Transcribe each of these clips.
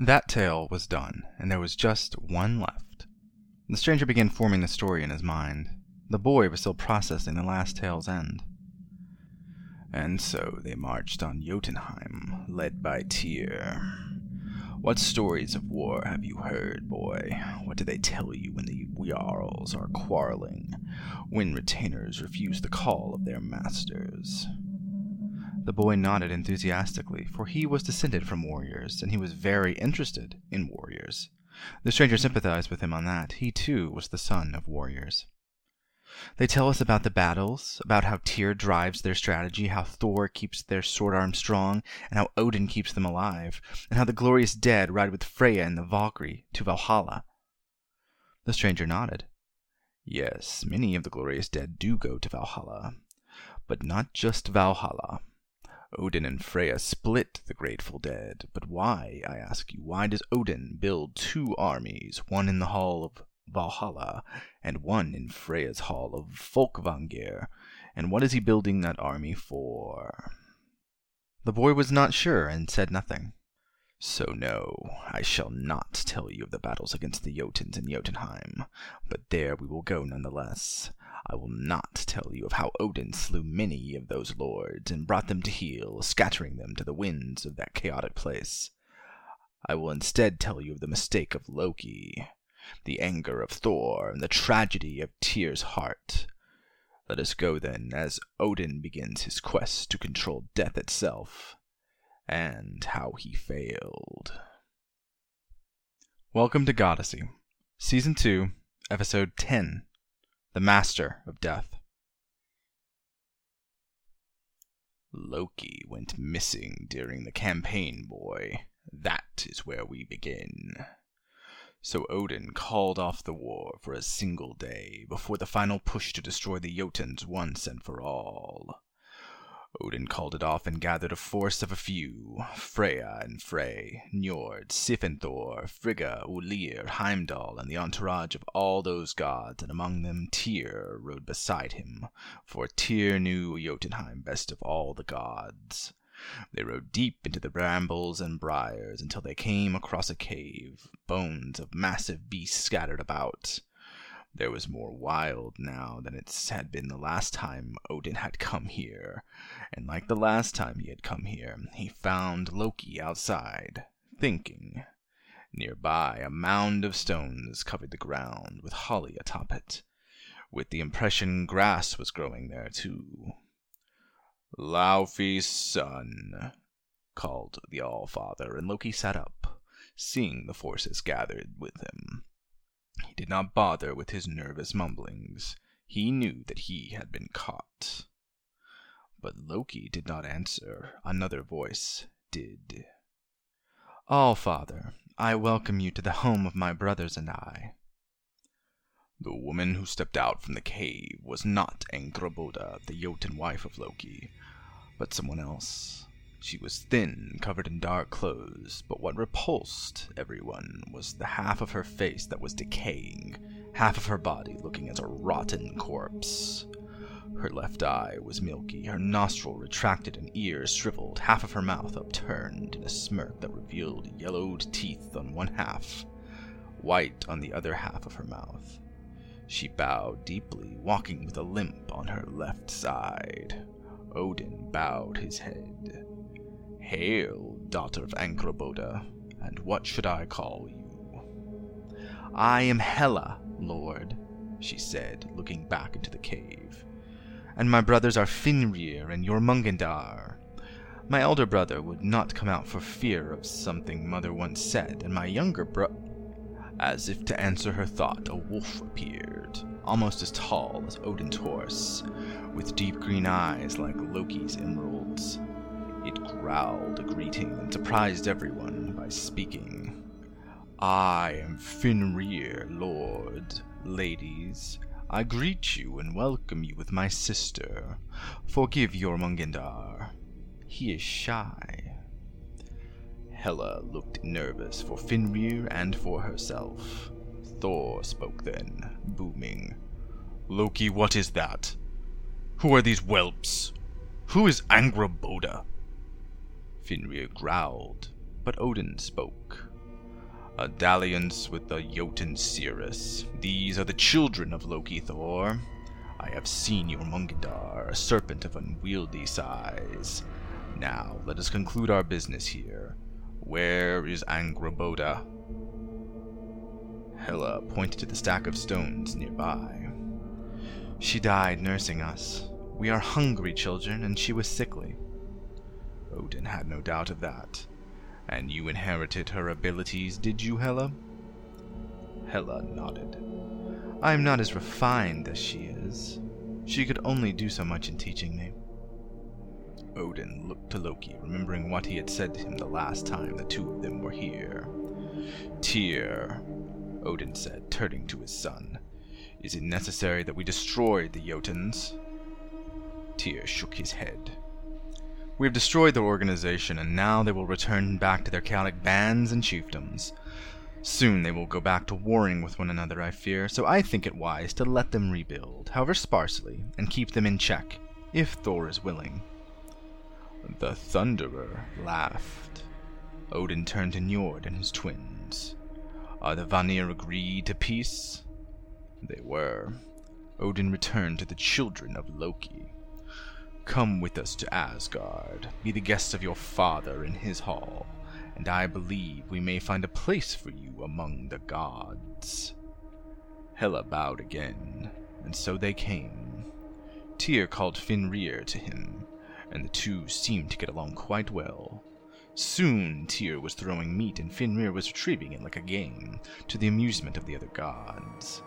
That tale was done, and there was just one left. The stranger began forming the story in his mind. The boy was still processing the last tale's end. And so they marched on Jotunheim, led by Tyr. What stories of war have you heard, boy? What do they tell you when the Jarls are quarreling, when retainers refuse the call of their masters? The boy nodded enthusiastically, for he was descended from warriors, and he was very interested in warriors. The stranger sympathized with him on that. He, too, was the son of warriors. They tell us about the battles, about how Tyr drives their strategy, how Thor keeps their sword arm strong, and how Odin keeps them alive, and how the glorious dead ride with Freya and the Valkyrie to Valhalla. The stranger nodded. Yes, many of the glorious dead do go to Valhalla, but not just Valhalla. Odin and Freya split the grateful dead, but why, I ask you, why does Odin build two armies, one in the hall of Valhalla and one in Freya's hall of Folkvangir, and what is he building that army for? The boy was not sure and said nothing. So no, I shall not tell you of the battles against the Jotuns in Jotunheim, but there we will go none the less. I will not tell you of how Odin slew many of those lords and brought them to heel, scattering them to the winds of that chaotic place. I will instead tell you of the mistake of Loki, the anger of Thor, and the tragedy of Tyr's heart. Let us go then, as Odin begins his quest to control death itself, and how he failed. Welcome to Goddessy, Season 2, Episode 10 the master of death. Loki went missing during the campaign, boy. That is where we begin. So Odin called off the war for a single day before the final push to destroy the Jotuns once and for all. Odin called it off and gathered a force of a few Freya and Frey, Njord, Sif and Thor, Frigga, Ullr, Heimdall, and the entourage of all those gods, and among them Tyr rode beside him, for Tyr knew Jotunheim best of all the gods. They rode deep into the brambles and briars until they came across a cave, bones of massive beasts scattered about. There was more wild now than it had been the last time Odin had come here, and like the last time he had come here, he found Loki outside, thinking. Nearby, a mound of stones covered the ground, with holly atop it. With the impression grass was growing there, too. Laufey's son, called the All-Father, and Loki sat up, seeing the forces gathered with him. He did not bother with his nervous mumblings. He knew that he had been caught. But Loki did not answer. Another voice did. All Father, I welcome you to the home of my brothers and I. The woman who stepped out from the cave was not Angrboda, the Jotun wife of Loki, but someone else. She was thin, covered in dark clothes, but what repulsed everyone was the half of her face that was decaying, half of her body looking as a rotten corpse. Her left eye was milky, her nostril retracted and ears shriveled, half of her mouth upturned in a smirk that revealed yellowed teeth on one half, white on the other half of her mouth. She bowed deeply, walking with a limp on her left side. Odin bowed his head. Hail, daughter of Angrboda, and what should I call you? I am Hela, lord, she said, looking back into the cave. And my brothers are Fenrir and Jormungandr. My elder brother would not come out for fear of something mother once said, and my younger bro. As if to answer her thought, a wolf appeared, almost as tall as Odin's horse, with deep green eyes like Loki's emeralds. It growled a greeting and surprised everyone by speaking. I am Fenrir, lord, ladies. I greet you and welcome you with my sister. Forgive your Jormungandr. He is shy. Hela looked nervous for Fenrir and for herself. Thor spoke then, booming. Loki, what is that? Who are these whelps? Who is Angrboda? Fenrir growled, but Odin spoke. A dalliance with the Jotun seeress. These are the children of Loki Thor. I have seen your Jormungandr, a serpent of unwieldy size. Now, let us conclude our business here. Where is Angrboda? Hela pointed to the stack of stones nearby. She died nursing us. We are hungry children, and she was sickly. Odin had no doubt of that. And you inherited her abilities, did you, Hela? Hela nodded. I am not as refined as she is. She could only do so much in teaching me. Odin looked to Loki, remembering what he had said to him the last time the two of them were here. Tyr, Odin said, turning to his son, is it necessary that we destroy the Jotuns? Tyr shook his head. We have destroyed their organization, and now they will return back to their chaotic bands and chiefdoms. Soon they will go back to warring with one another, I fear, so I think it wise to let them rebuild, however sparsely, and keep them in check, if Thor is willing. The Thunderer laughed. Odin turned to Njord and his twins. Are the Vanir agreed to peace? They were. Odin returned to the children of Loki. Come with us to Asgard. Be the guest of your father in his hall, and I believe we may find a place for you among the gods. Hela bowed again, and so they came. Tyr called Fenrir to him, and the two seemed to get along quite well. Soon Tyr was throwing meat and Fenrir was retrieving it like a game, to the amusement of the other gods.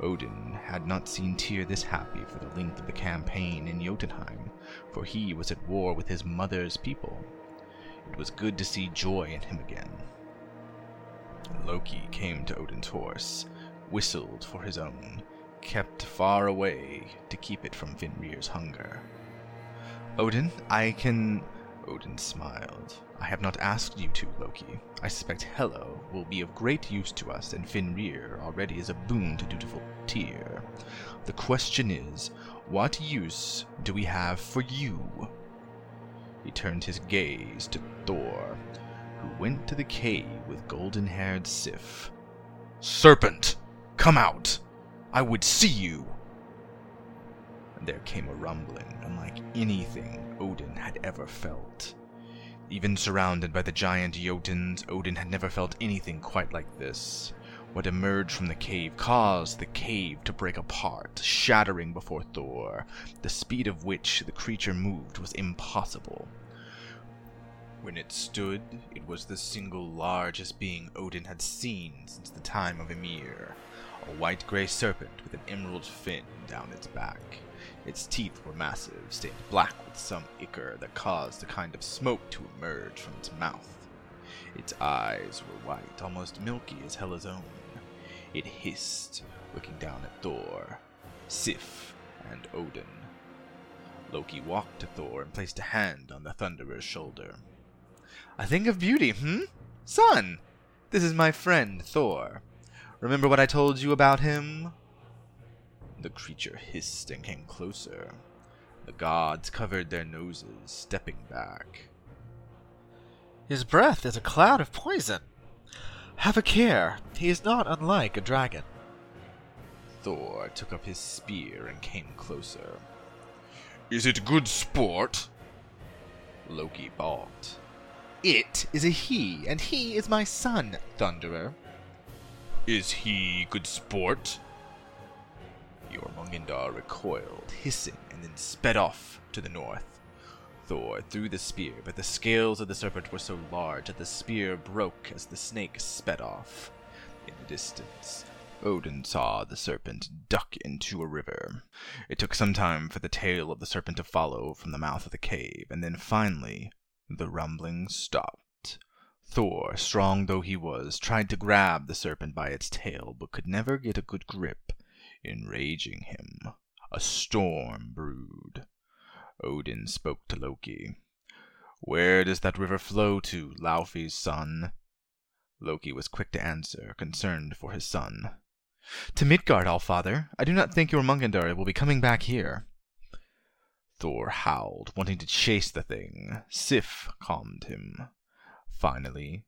Odin had not seen Tyr this happy for the length of the campaign in Jotunheim, for he was at war with his mother's people. It was good to see joy in him again. Loki came to Odin's horse, whistled for his own, kept far away to keep it from Fenrir's hunger. Odin, I can. Odin smiled. I have not asked you to, Loki. I suspect Hela will be of great use to us, and Fenrir already is a boon to dutiful Tyr. The question is, what use do we have for you? He turned his gaze to Thor, who went to the cave with golden haired Sif. Serpent! Come out! I would see you! There came a rumbling unlike anything Odin had ever felt. Even surrounded by the giant Jotuns, Odin had never felt anything quite like this. What emerged from the cave caused the cave to break apart, shattering before Thor, the speed of which the creature moved was impossible. When it stood, it was the single largest being Odin had seen since the time of Ymir, a white gray serpent with an emerald fin down its back. Its teeth were massive, stained black with some ichor that caused a kind of smoke to emerge from its mouth. Its eyes were white, almost milky as Hela's own. It hissed, looking down at Thor, Sif, and Odin. Loki walked to Thor and placed a hand on the Thunderer's shoulder. A thing of beauty, hmm? Son, this is my friend Thor. Remember what I told you about him? The creature hissed and came closer. The gods covered their noses, stepping back. His breath is a cloud of poison. Have a care, he is not unlike a dragon. Thor took up his spear and came closer. Is it good sport? Loki balked. It is a he, and he is my son, Thunderer. Is he good sport? Jormungandr recoiled, hissing, and then sped off to the north. Thor threw the spear, but the scales of the serpent were so large that the spear broke as the snake sped off. In the distance, Odin saw the serpent duck into a river. It took some time for the tail of the serpent to follow from the mouth of the cave, and then finally the rumbling stopped. Thor, strong though he was, tried to grab the serpent by its tail, but could never get a good grip enraging him. A storm brewed. Odin spoke to Loki. Where does that river flow to, Laufey's son? Loki was quick to answer, concerned for his son. To Midgard, Allfather. I do not think your Jormungandr will be coming back here. Thor howled, wanting to chase the thing. Sif calmed him. Finally,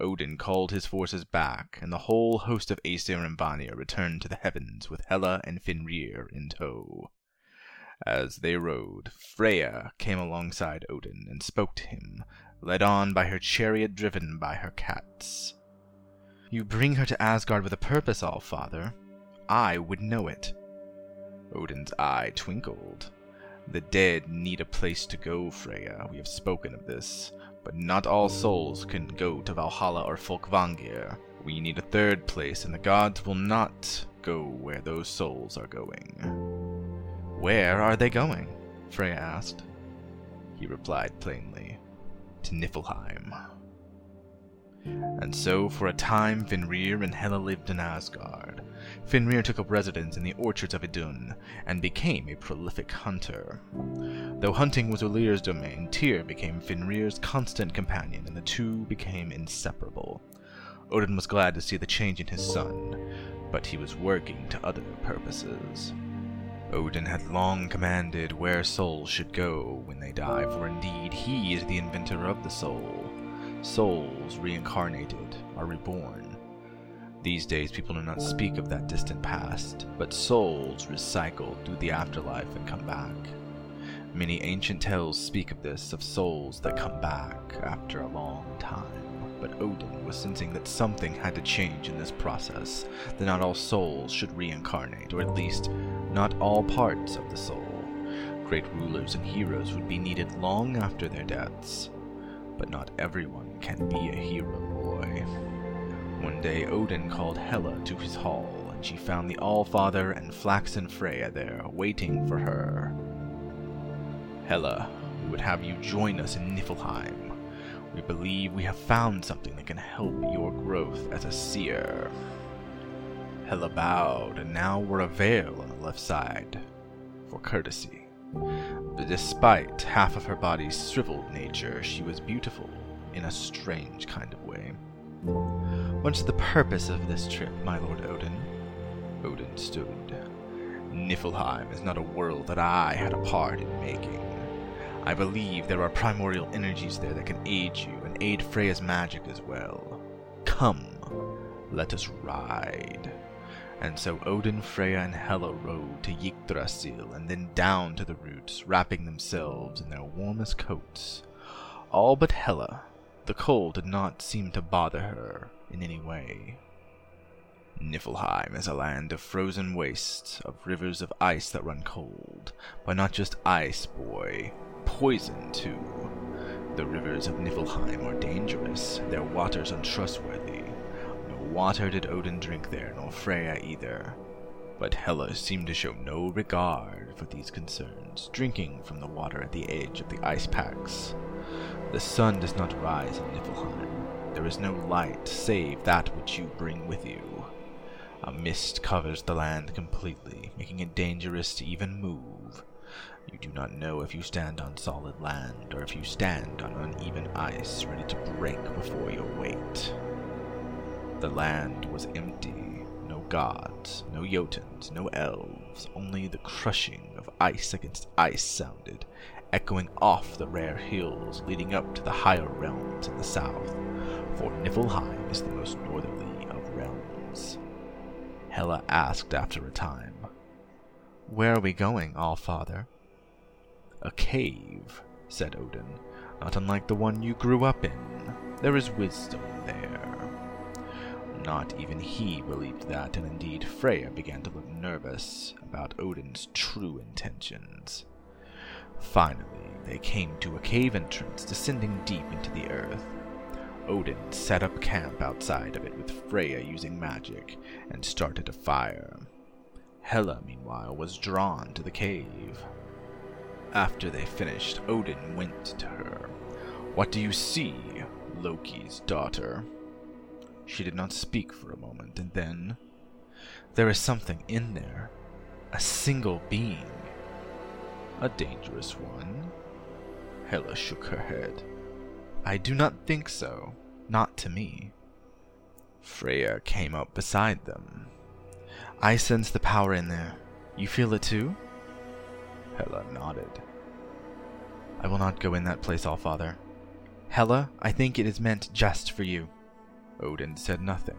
Odin called his forces back, and the whole host of Aesir and Vanir returned to the heavens with Hela and Fenrir in tow. As they rode, Freya came alongside Odin and spoke to him, led on by her chariot driven by her cats. You bring her to Asgard with a purpose, All-Father. I would know it. Odin's eye twinkled. The dead need a place to go, Freya. We have spoken of this. But not all souls can go to Valhalla or Folkvangir. We need a third place, and the gods will not go where those souls are going. Where are they going? Freya asked. He replied plainly, To Niflheim. And so, for a time, Fenrir and Hela lived in Asgard. Fenrir took up residence in the orchards of Idun and became a prolific hunter. Though hunting was Ullr's domain, Tyr became Fenrir's constant companion, and the two became inseparable. Odin was glad to see the change in his son, but he was working to other purposes. Odin had long commanded where souls should go when they die, for indeed he is the inventor of the soul. Souls reincarnated are reborn. These days, people do not speak of that distant past, but souls recycle through the afterlife and come back. Many ancient tales speak of this, of souls that come back after a long time. But Odin was sensing that something had to change in this process, that not all souls should reincarnate, or at least not all parts of the soul. Great rulers and heroes would be needed long after their deaths. But not everyone can be a hero boy. One day Odin called Hela to his hall, and she found the All-Father and Flaxen Freya there, waiting for her. Hela, we would have you join us in Niflheim. We believe we have found something that can help your growth as a seer. Hela bowed and now wore a veil on the left side, for courtesy. But despite half of her body's shriveled nature, she was beautiful in a strange kind of way. What's the purpose of this trip, my lord Odin? Odin stood. Niflheim is not a world that I had a part in making. I believe there are primordial energies there that can aid you and aid Freya's magic as well. Come, let us ride. And so Odin, Freya, and Hela rode to Yggdrasil and then down to the roots, wrapping themselves in their warmest coats. All but Hela. The cold did not seem to bother her in any way. Niflheim is a land of frozen wastes, of rivers of ice that run cold. But not just ice, boy. Poison, too. The rivers of Niflheim are dangerous, their waters untrustworthy. No water did Odin drink there, nor Freya either. But Hela seemed to show no regard for these concerns, drinking from the water at the edge of the ice packs. The sun does not rise in Niflheim. There is no light save that which you bring with you. A mist covers the land completely, making it dangerous to even move. You do not know if you stand on solid land or if you stand on uneven ice ready to break before your weight. The land was empty. No gods, no Jotuns, no elves, only the crushing of ice against ice sounded, echoing off the rare hills leading up to the higher realms in the south, for Niflheim is the most northerly of realms. Hela asked after a time, Where are we going, All-Father? A cave, said Odin, not unlike the one you grew up in. There is wisdom there. Not even he believed that, and indeed Freya began to look nervous about Odin's true intentions. Finally, they came to a cave entrance descending deep into the earth. Odin set up camp outside of it with Freya using magic and started a fire. Hela, meanwhile, was drawn to the cave. After they finished, Odin went to her. What do you see, Loki's daughter? She did not speak for a moment, and then. There is something in there. A single being. A dangerous one? Hela shook her head. I do not think so. Not to me. Freya came up beside them. I sense the power in there. You feel it too? Hela nodded. I will not go in that place, All-Father. Hela, I think it is meant just for you. Odin said nothing.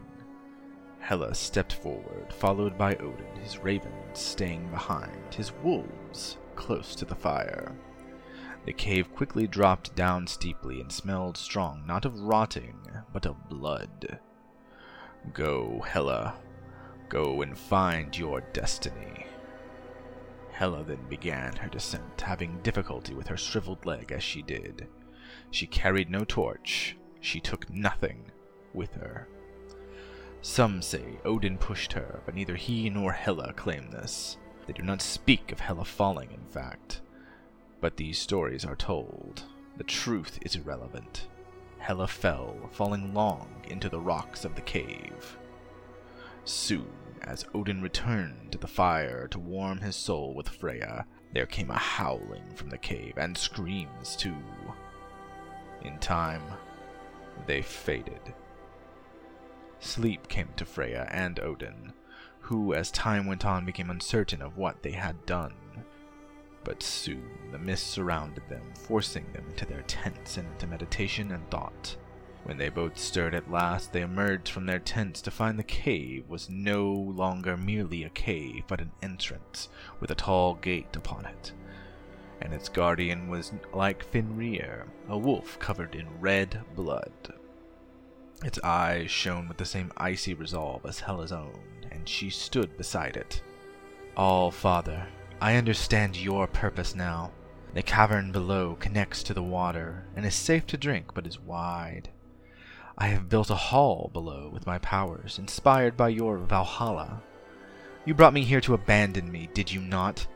Hela stepped forward, followed by Odin, his ravens staying behind, his wolves close to the fire. The cave quickly dropped down steeply and smelled strong, not of rotting, but of blood. Go, Hela. Go and find your destiny. Hela then began her descent, having difficulty with her shriveled leg as she did. She carried no torch. She took nothing with her. Some say Odin pushed her, but neither he nor Hela claim this. They do not speak of Hela falling, in fact. But these stories are told. The truth is irrelevant. Hela fell, falling long into the rocks of the cave. Soon, as Odin returned to the fire to warm his soul with Freya, there came a howling from the cave, and screams too. In time, they faded. Sleep came to Freya and Odin, who, as time went on, became uncertain of what they had done. But soon the mist surrounded them, forcing them into their tents and into meditation and thought. When they both stirred at last, they emerged from their tents to find the cave was no longer merely a cave, but an entrance with a tall gate upon it. And its guardian was like Fenrir, a wolf covered in red blood. Its eyes shone with the same icy resolve as Hela's own, and she stood beside it. All Father, I understand your purpose now. The cavern below connects to the water and is safe to drink, but is wide. I have built a hall below with my powers, inspired by your Valhalla. You brought me here to abandon me, did you not?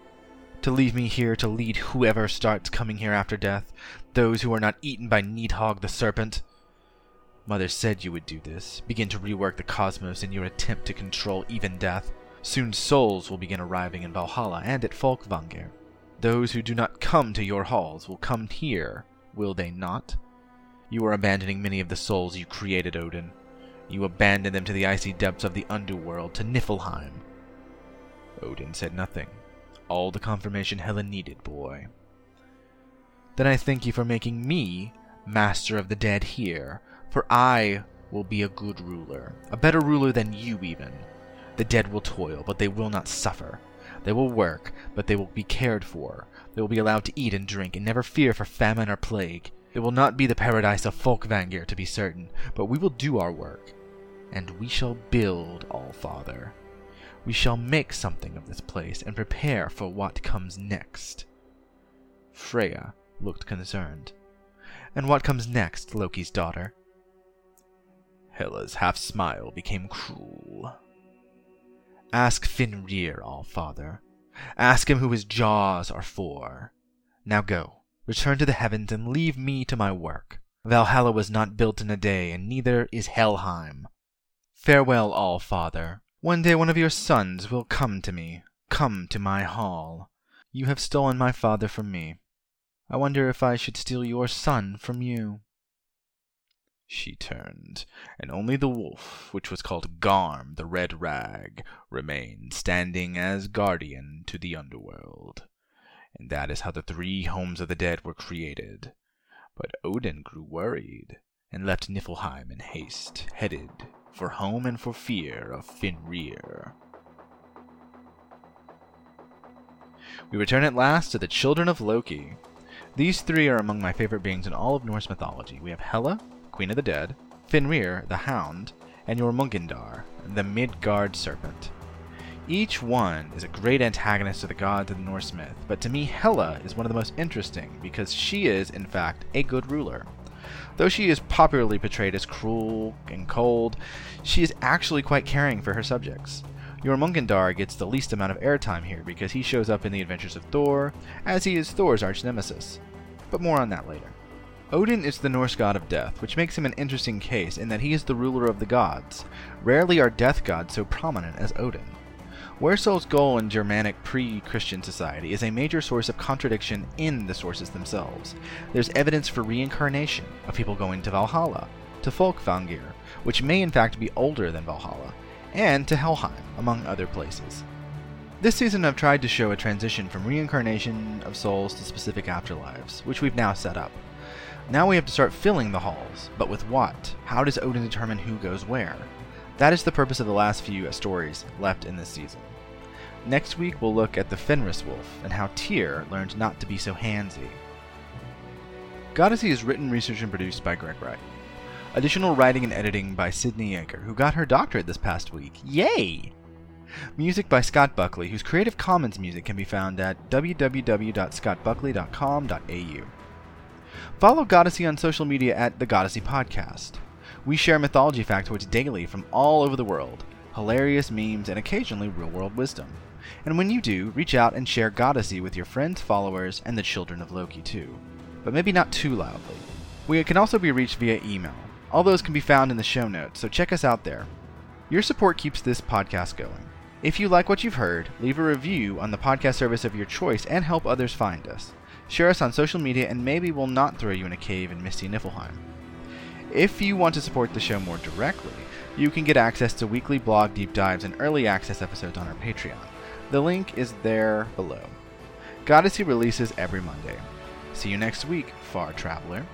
To leave me here to lead whoever starts coming here after death, those who are not eaten by Nidhogg the serpent? Mother said you would do this, begin to rework the cosmos in your attempt to control even death. Soon souls will begin arriving in Valhalla and at Folkvangr. Those who do not come to your halls will come here, will they not? You are abandoning many of the souls you created, Odin. You abandon them to the icy depths of the underworld, to Niflheim. Odin said nothing. All the confirmation Hela needed, boy. Then I thank you for making me master of the dead here, for I will be a good ruler, a better ruler than you even. The dead will toil, but they will not suffer. They will work, but they will be cared for. They will be allowed to eat and drink, and never fear for famine or plague. It will not be the paradise of Folkvangir, to be certain, but we will do our work. And we shall build, All Father. We shall make something of this place and prepare for what comes next. Freya looked concerned. And what comes next, Loki's daughter? Hela's half smile became cruel. Ask Fenrir, All Father. Ask him who his jaws are for. Now go. Return to the heavens and leave me to my work. Valhalla was not built in a day, and neither is Helheim. Farewell, All Father. One day one of your sons will come to me, come to my hall. You have stolen my father from me. I wonder if I should steal your son from you. She turned, and only the wolf, which was called Garm the Red Rag, remained standing as guardian to the underworld and that is how the three homes of the dead were created. But Odin grew worried, and left Niflheim in haste, headed for home and for fear of Fenrir. We return at last to the children of Loki. These three are among my favorite beings in all of Norse mythology. We have Hela, Queen of the Dead, Fenrir, the Hound, and Jormungandr, the Midgard Serpent. Each one is a great antagonist to the gods of the Norse myth, but to me, Hela is one of the most interesting because she is, in fact, a good ruler. Though she is popularly portrayed as cruel and cold, she is actually quite caring for her subjects. Jormungandr gets the least amount of airtime here because he shows up in the adventures of Thor, as he is Thor's arch nemesis. But more on that later. Odin is the Norse god of death, which makes him an interesting case in that he is the ruler of the gods. Rarely are death gods so prominent as Odin. Weresoul's goal in Germanic pre Christian society is a major source of contradiction in the sources themselves. There's evidence for reincarnation, of people going to Valhalla, to Folkvangir, which may in fact be older than Valhalla, and to Helheim, among other places. This season I've tried to show a transition from reincarnation of souls to specific afterlives, which we've now set up. Now we have to start filling the halls, but with what? How does Odin determine who goes where? That is the purpose of the last few stories left in this season. Next week, we'll look at the Fenris Wolf and how Tyr learned not to be so handsy. Goddessy is written, researched, and produced by Greg Wright. Additional writing and editing by Sydney Yeager, who got her doctorate this past week. Yay! Music by Scott Buckley, whose Creative Commons music can be found at www.scottbuckley.com.au. Follow Goddessy on social media at The Goddessy Podcast. We share mythology factoids daily from all over the world, hilarious memes, and occasionally real world wisdom. And when you do, reach out and share Goddessy with your friends, followers, and the children of Loki too. But maybe not too loudly. We can also be reached via email. All those can be found in the show notes, so check us out there. Your support keeps this podcast going. If you like what you've heard, leave a review on the podcast service of your choice and help others find us. Share us on social media, and maybe we'll not throw you in a cave in misty Niflheim. If you want to support the show more directly, you can get access to weekly blog deep dives and early access episodes on our Patreon. The link is there below. Goddessy releases every Monday. See you next week, Far Traveler.